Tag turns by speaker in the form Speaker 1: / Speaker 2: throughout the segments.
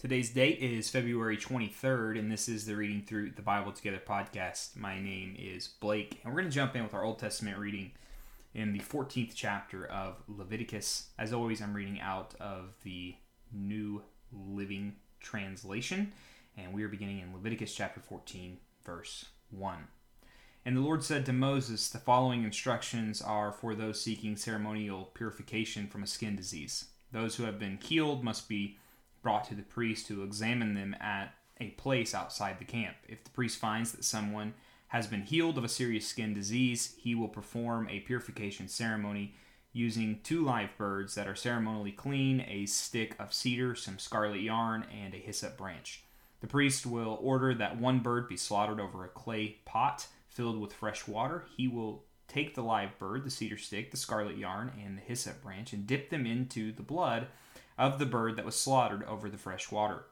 Speaker 1: Today's date is February 23rd, and this is the Reading Through the Bible Together podcast. My name is Blake, and we're going to jump in with our Old Testament reading in the 14th chapter of Leviticus. As always, I'm reading out of the New Living Translation, and we are beginning in Leviticus chapter 14, verse 1. And the Lord said to Moses, The following instructions are for those seeking ceremonial purification from a skin disease. Those who have been healed must be brought to the priest to examine them at a place outside the camp. If the priest finds that someone has been healed of a serious skin disease, he will perform a purification ceremony using two live birds that are ceremonially clean, a stick of cedar, some scarlet yarn, and a hyssop branch. The priest will order that one bird be slaughtered over a clay pot filled with fresh water. He will take the live bird, the cedar stick, the scarlet yarn, and the hyssop branch and dip them into the blood of the bird that was slaughtered over the fresh water.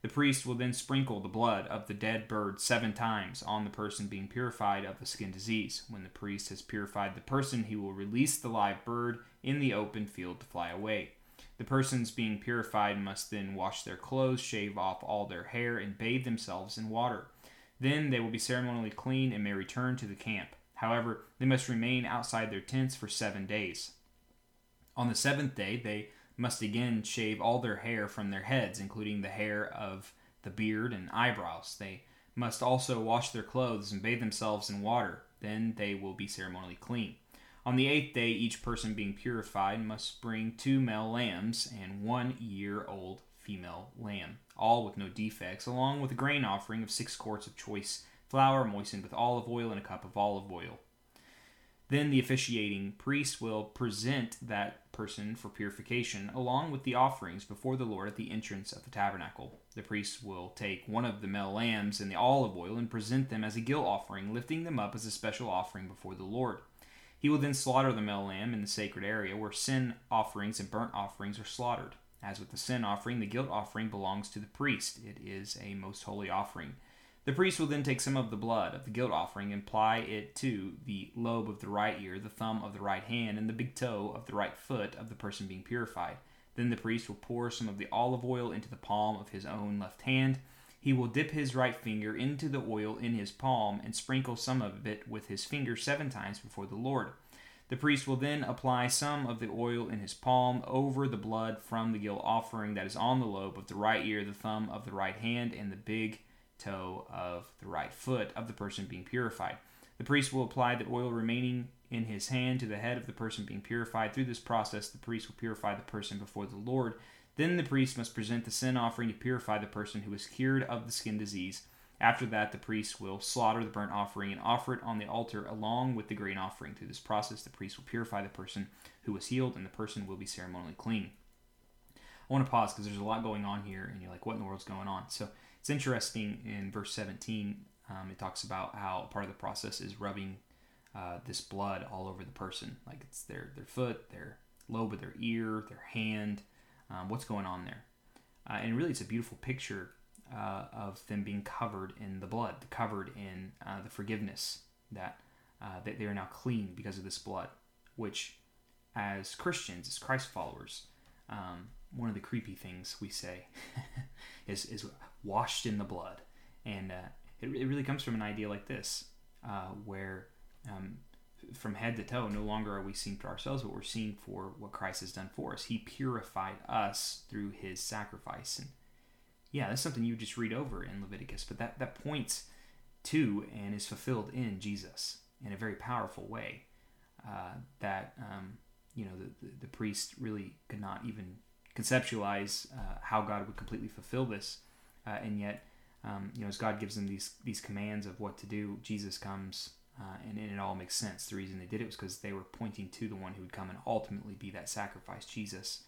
Speaker 1: The priest will then sprinkle the blood of the dead bird seven times on the person being purified of the skin disease. When the priest has purified the person, he will release the live bird in the open field to fly away. The persons being purified must then wash their clothes, shave off all their hair, and bathe themselves in water. Then they will be ceremonially clean and may return to the camp. However, they must remain outside their tents for seven days. On the seventh day, they must again shave all their hair from their heads, including the hair of the beard and eyebrows. They must also wash their clothes and bathe themselves in water. Then they will be ceremonially clean. On the eighth day, each person being purified must bring two male lambs and one year old female lamb, all with no defects, along with a grain offering of six quarts of choice flour moistened with olive oil and a cup of olive oil. Then the officiating priest will present that person for purification, along with the offerings before the Lord at the entrance of the tabernacle. The priest will take one of the male lambs and the olive oil and present them as a guilt offering, lifting them up as a special offering before the Lord. He will then slaughter the male lamb in the sacred area where sin offerings and burnt offerings are slaughtered. As with the sin offering, the guilt offering belongs to the priest. It is a most holy offering. The priest will then take some of the blood of the guilt offering and apply it to the lobe of the right ear, the thumb of the right hand, and the big toe of the right foot of the person being purified. Then the priest will pour some of the olive oil into the palm of his own left hand. He will dip his right finger into the oil in his palm and sprinkle some of it with his finger seven times before the Lord. The priest will then apply some of the oil in his palm over the blood from the guilt offering that is on the lobe of the right ear, the thumb of the right hand, and the big toe of the right foot of the person being purified. The priest will apply the oil remaining in his hand to the head of the person being purified. Through this process, the priest will purify the person before the Lord. Then the priest must present the sin offering to purify the person who is cured of the skin disease. After that, the priest will slaughter the burnt offering and offer it on the altar along with the grain offering. Through this process, the priest will purify the person who was healed, and the person will be ceremonially clean. I want to pause because there's a lot going on here, and you're like, what in the world's going on? So, it's interesting in verse 17, um, it talks about how part of the process is rubbing uh, this blood all over the person. Like it's their, their foot, their lobe of their ear, their hand, um, what's going on there. Uh, and really, it's a beautiful picture uh, of them being covered in the blood, covered in uh, the forgiveness that, uh, that they are now clean because of this blood, which, as Christians, as Christ followers, um, one of the creepy things we say is, is washed in the blood. And uh, it, it really comes from an idea like this, uh, where um, from head to toe, no longer are we seen for ourselves, but we're seen for what Christ has done for us. He purified us through his sacrifice. And yeah, that's something you just read over in Leviticus, but that, that points to and is fulfilled in Jesus in a very powerful way. Uh, that um, you know the, the, the priest really could not even conceptualize uh, how God would completely fulfill this, uh, and yet, um, you know, as God gives them these these commands of what to do, Jesus comes, uh, and, and, it all makes sense. The reason they did it was because they were pointing to the one who would come and ultimately be that sacrifice, Jesus.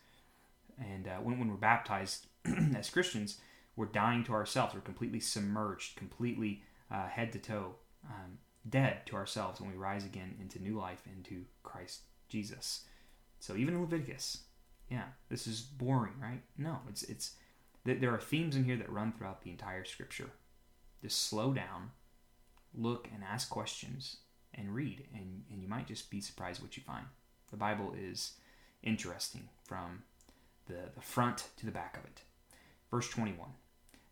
Speaker 1: And uh, when when we're baptized as Christians, we're dying to ourselves. We're completely submerged, completely uh, head to toe, um, dead to ourselves when we rise again into new life into Christ Jesus. So even in Leviticus, yeah, this is boring, right? No, it's it's there are themes in here that run throughout the entire scripture. Just slow down, look and ask questions and read, and, and you might just be surprised what you find. The Bible is interesting from the, the front to the back of it. Verse 21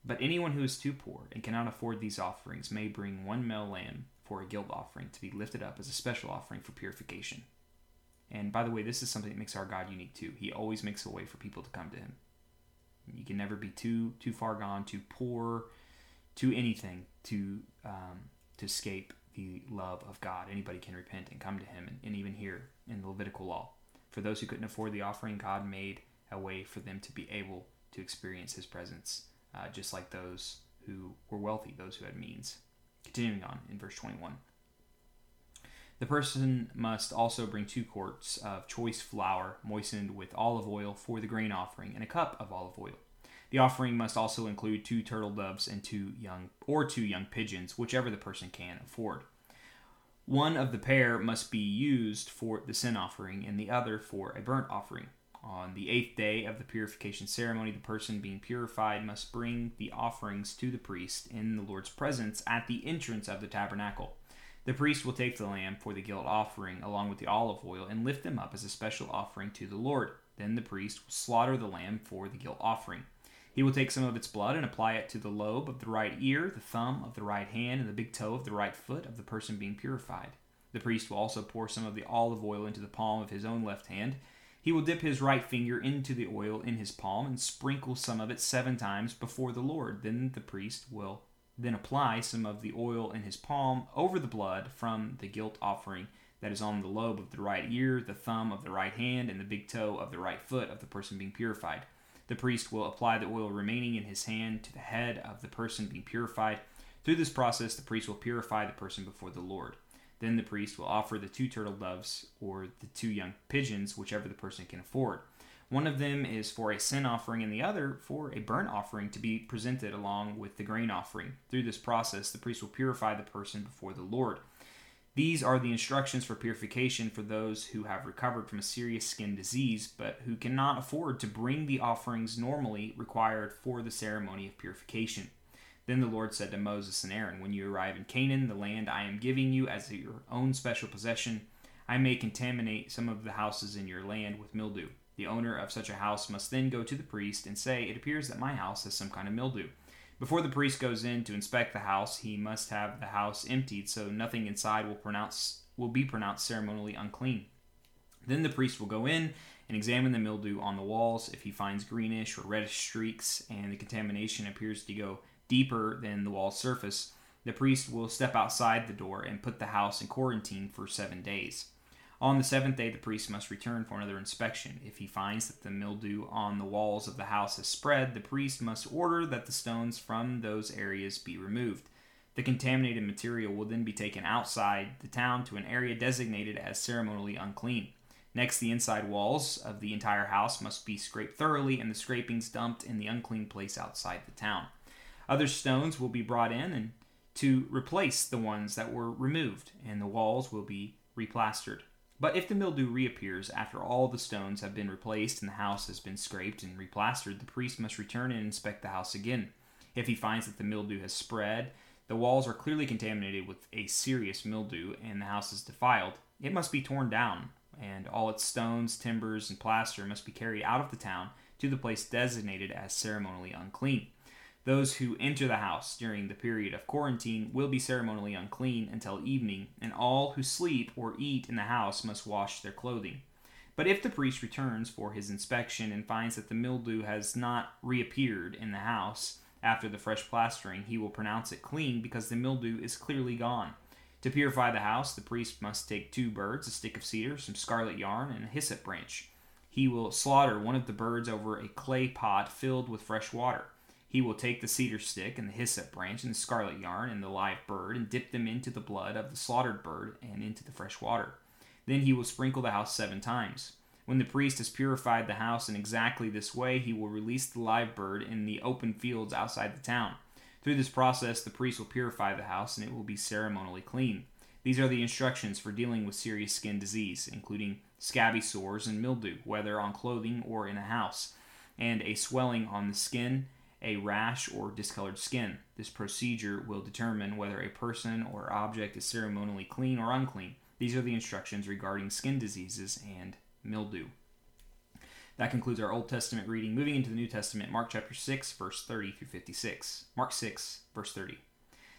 Speaker 1: But anyone who is too poor and cannot afford these offerings may bring one male lamb for a guilt offering to be lifted up as a special offering for purification. And by the way, this is something that makes our God unique too. He always makes a way for people to come to him. You can never be too too far gone, too poor, too anything to um, to escape the love of God. Anybody can repent and come to Him, and, and even here in the Levitical law, for those who couldn't afford the offering, God made a way for them to be able to experience His presence, uh, just like those who were wealthy, those who had means. Continuing on in verse 21. The person must also bring two quarts of choice flour moistened with olive oil for the grain offering and a cup of olive oil. The offering must also include two turtle doves and two young or two young pigeons, whichever the person can afford. One of the pair must be used for the sin offering and the other for a burnt offering. On the eighth day of the purification ceremony, the person being purified must bring the offerings to the priest in the Lord's presence at the entrance of the tabernacle. The priest will take the lamb for the guilt offering along with the olive oil and lift them up as a special offering to the Lord. Then the priest will slaughter the lamb for the guilt offering. He will take some of its blood and apply it to the lobe of the right ear, the thumb of the right hand, and the big toe of the right foot of the person being purified. The priest will also pour some of the olive oil into the palm of his own left hand. He will dip his right finger into the oil in his palm and sprinkle some of it seven times before the Lord. Then the priest will then apply some of the oil in his palm over the blood from the guilt offering that is on the lobe of the right ear, the thumb of the right hand, and the big toe of the right foot of the person being purified. The priest will apply the oil remaining in his hand to the head of the person being purified. Through this process, the priest will purify the person before the Lord. Then the priest will offer the two turtle doves or the two young pigeons, whichever the person can afford. One of them is for a sin offering, and the other for a burnt offering to be presented along with the grain offering. Through this process, the priest will purify the person before the Lord. These are the instructions for purification for those who have recovered from a serious skin disease, but who cannot afford to bring the offerings normally required for the ceremony of purification. Then the Lord said to Moses and Aaron, When you arrive in Canaan, the land I am giving you as your own special possession, I may contaminate some of the houses in your land with mildew. The owner of such a house must then go to the priest and say, It appears that my house has some kind of mildew. Before the priest goes in to inspect the house, he must have the house emptied so nothing inside will pronounce will be pronounced ceremonially unclean. Then the priest will go in and examine the mildew on the walls. If he finds greenish or reddish streaks and the contamination appears to go deeper than the wall surface, the priest will step outside the door and put the house in quarantine for seven days. On the seventh day, the priest must return for another inspection. If he finds that the mildew on the walls of the house has spread, the priest must order that the stones from those areas be removed. The contaminated material will then be taken outside the town to an area designated as ceremonially unclean. Next, the inside walls of the entire house must be scraped thoroughly and the scrapings dumped in the unclean place outside the town. Other stones will be brought in and to replace the ones that were removed, and the walls will be replastered. But if the mildew reappears after all the stones have been replaced and the house has been scraped and replastered, the priest must return and inspect the house again. If he finds that the mildew has spread, the walls are clearly contaminated with a serious mildew, and the house is defiled, it must be torn down, and all its stones, timbers, and plaster must be carried out of the town to the place designated as ceremonially unclean. Those who enter the house during the period of quarantine will be ceremonially unclean until evening, and all who sleep or eat in the house must wash their clothing. But if the priest returns for his inspection and finds that the mildew has not reappeared in the house after the fresh plastering, he will pronounce it clean because the mildew is clearly gone. To purify the house, the priest must take two birds, a stick of cedar, some scarlet yarn, and a hyssop branch. He will slaughter one of the birds over a clay pot filled with fresh water. He will take the cedar stick and the hyssop branch and the scarlet yarn and the live bird and dip them into the blood of the slaughtered bird and into the fresh water. Then he will sprinkle the house seven times. When the priest has purified the house in exactly this way, he will release the live bird in the open fields outside the town. Through this process, the priest will purify the house and it will be ceremonially clean. These are the instructions for dealing with serious skin disease, including scabby sores and mildew, whether on clothing or in a house, and a swelling on the skin a rash or discolored skin. This procedure will determine whether a person or object is ceremonially clean or unclean. These are the instructions regarding skin diseases and mildew. That concludes our Old Testament reading. Moving into the New Testament, Mark chapter 6, verse 30 through 56. Mark 6, verse 30.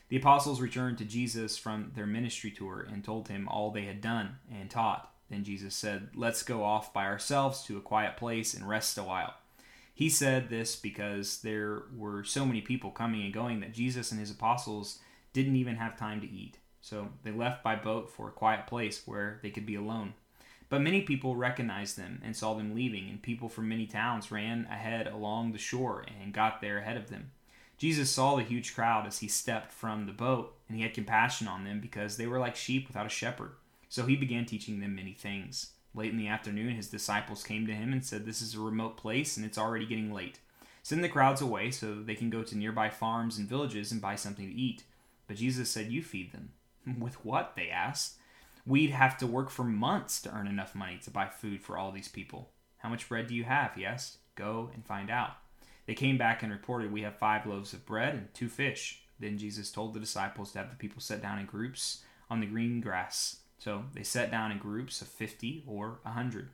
Speaker 1: The apostles returned to Jesus from their ministry tour and told him all they had done and taught. Then Jesus said, Let's go off by ourselves to a quiet place and rest a while. He said this because there were so many people coming and going that Jesus and his apostles didn't even have time to eat. So they left by boat for a quiet place where they could be alone. But many people recognized them and saw them leaving, and people from many towns ran ahead along the shore and got there ahead of them. Jesus saw the huge crowd as he stepped from the boat, and he had compassion on them because they were like sheep without a shepherd. So he began teaching them many things. Late in the afternoon, his disciples came to him and said, This is a remote place, and it's already getting late. Send the crowds away so they can go to nearby farms and villages and buy something to eat. But Jesus said, You feed them. With what? They asked. We'd have to work for months to earn enough money to buy food for all these people. How much bread do you have? He asked. Go and find out. They came back and reported, We have five loaves of bread and two fish. Then Jesus told the disciples to have the people sit down in groups on the green grass. So they sat down in groups of fifty or a hundred.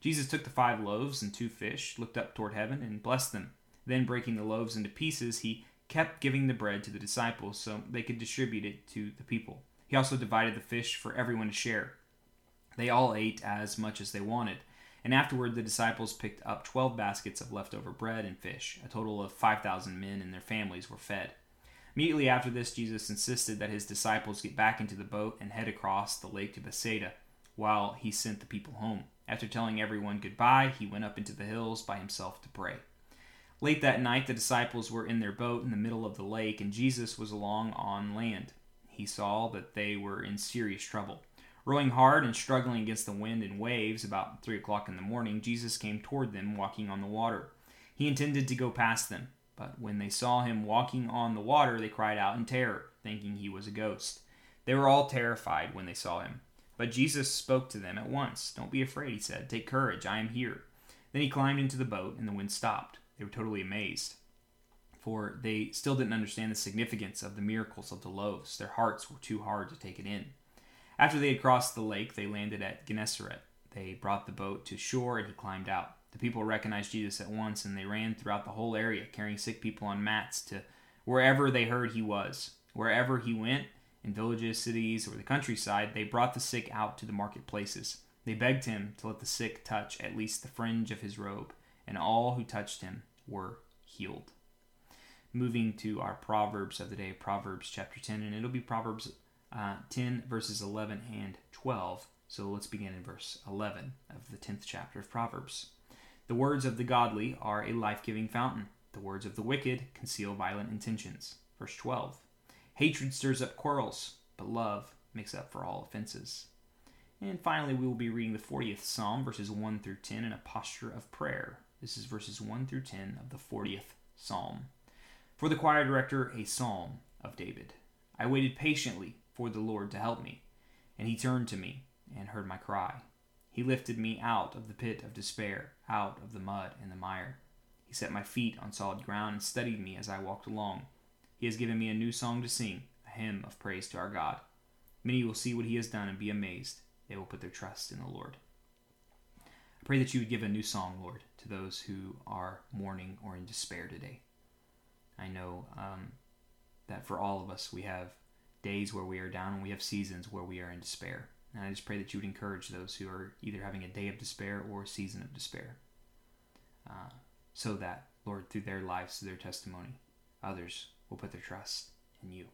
Speaker 1: Jesus took the five loaves and two fish, looked up toward heaven, and blessed them. Then, breaking the loaves into pieces, he kept giving the bread to the disciples so they could distribute it to the people. He also divided the fish for everyone to share. They all ate as much as they wanted, and afterward the disciples picked up twelve baskets of leftover bread and fish. A total of five thousand men and their families were fed. Immediately after this, Jesus insisted that his disciples get back into the boat and head across the lake to Bethsaida, while he sent the people home. After telling everyone goodbye, he went up into the hills by himself to pray. Late that night, the disciples were in their boat in the middle of the lake, and Jesus was along on land he saw that they were in serious trouble. Rowing hard and struggling against the wind and waves, about three o'clock in the morning, Jesus came toward them walking on the water. He intended to go past them, when they saw him walking on the water, they cried out in terror, thinking he was a ghost. They were all terrified when they saw him. But Jesus spoke to them at once. Don't be afraid, he said. Take courage, I am here. Then he climbed into the boat, and the wind stopped. They were totally amazed for they still didn't understand the significance of the miracles of the loaves. Their hearts were too hard to take it in. After they had crossed the lake, they landed at Gennesaret. They brought the boat to shore, and he climbed out. The people recognized Jesus at once, and they ran throughout the whole area, carrying sick people on mats to wherever they heard he was. Wherever he went, in villages, cities, or the countryside, they brought the sick out to the marketplaces. They begged him to let the sick touch at least the fringe of his robe, and all who touched him were healed moving to our Proverbs of the day, Proverbs chapter 10, and it'll be Proverbs uh, 10, verses 11 and 12. So let's begin in verse 11 of the 10th chapter of Proverbs. The words of the godly are a life giving fountain, the words of the wicked conceal violent intentions. Verse 12 Hatred stirs up quarrels, but love makes up for all offenses. And finally, we will be reading the 40th Psalm, verses 1 through 10, in a posture of prayer. This is verses 1 through 10 of the 40th Psalm. For the choir director, a psalm of David. I waited patiently for the Lord to help me, and he turned to me and heard my cry. He lifted me out of the pit of despair, out of the mud and the mire. He set my feet on solid ground and steadied me as I walked along. He has given me a new song to sing, a hymn of praise to our God. Many will see what he has done and be amazed. They will put their trust in the Lord. I pray that you would give a new song, Lord, to those who are mourning or in despair today. I know um, that for all of us, we have days where we are down and we have seasons where we are in despair. And I just pray that you would encourage those who are either having a day of despair or a season of despair. Uh, so that, Lord, through their lives, through their testimony, others will put their trust in you.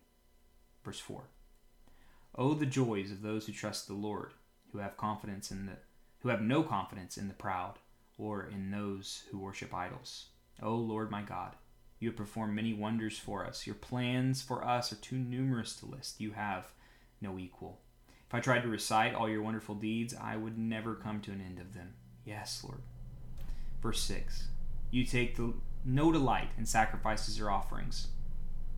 Speaker 1: Verse 4. Oh, the joys of those who trust the Lord, who have confidence in the who have no confidence in the proud or in those who worship idols. O Lord my God, you have performed many wonders for us. Your plans for us are too numerous to list. You have no equal. If I tried to recite all your wonderful deeds, I would never come to an end of them. Yes, Lord. Verse 6 You take the, no delight in sacrifices or offerings.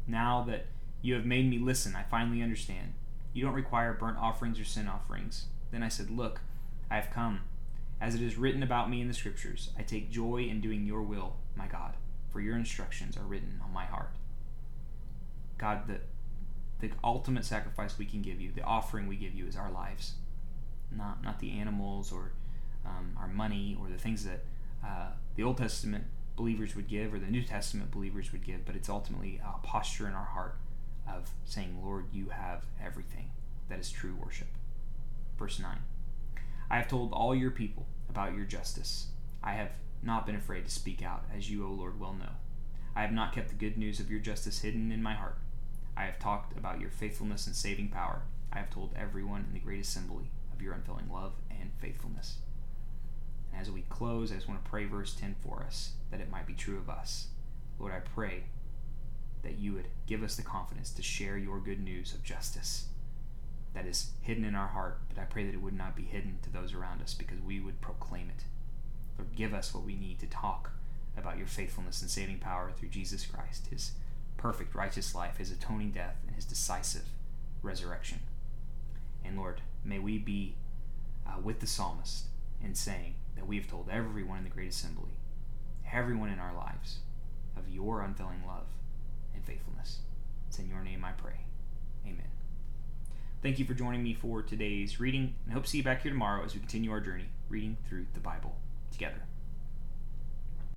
Speaker 1: Now that you have made me listen, I finally understand. You don't require burnt offerings or sin offerings. Then I said, Look, I have come. As it is written about me in the Scriptures, I take joy in doing your will, my God for your instructions are written on my heart. God, the, the ultimate sacrifice we can give you, the offering we give you, is our lives, not, not the animals or um, our money or the things that uh, the Old Testament believers would give or the New Testament believers would give, but it's ultimately a posture in our heart of saying, Lord, you have everything that is true worship. Verse 9 I have told all your people about your justice. I have not been afraid to speak out, as you, O Lord, well know. I have not kept the good news of your justice hidden in my heart. I have talked about your faithfulness and saving power. I have told everyone in the great assembly of your unfailing love and faithfulness. And as we close, I just want to pray verse 10 for us, that it might be true of us. Lord, I pray that you would give us the confidence to share your good news of justice that is hidden in our heart, but I pray that it would not be hidden to those around us because we would proclaim it. Lord, give us what we need to talk about your faithfulness and saving power through Jesus Christ, his perfect righteous life, his atoning death, and his decisive resurrection. And Lord, may we be uh, with the psalmist in saying that we have told everyone in the great assembly, everyone in our lives, of your unfailing love and faithfulness. It's in your name I pray. Amen. Thank you for joining me for today's reading, and I hope to see you back here tomorrow as we continue our journey reading through the Bible together.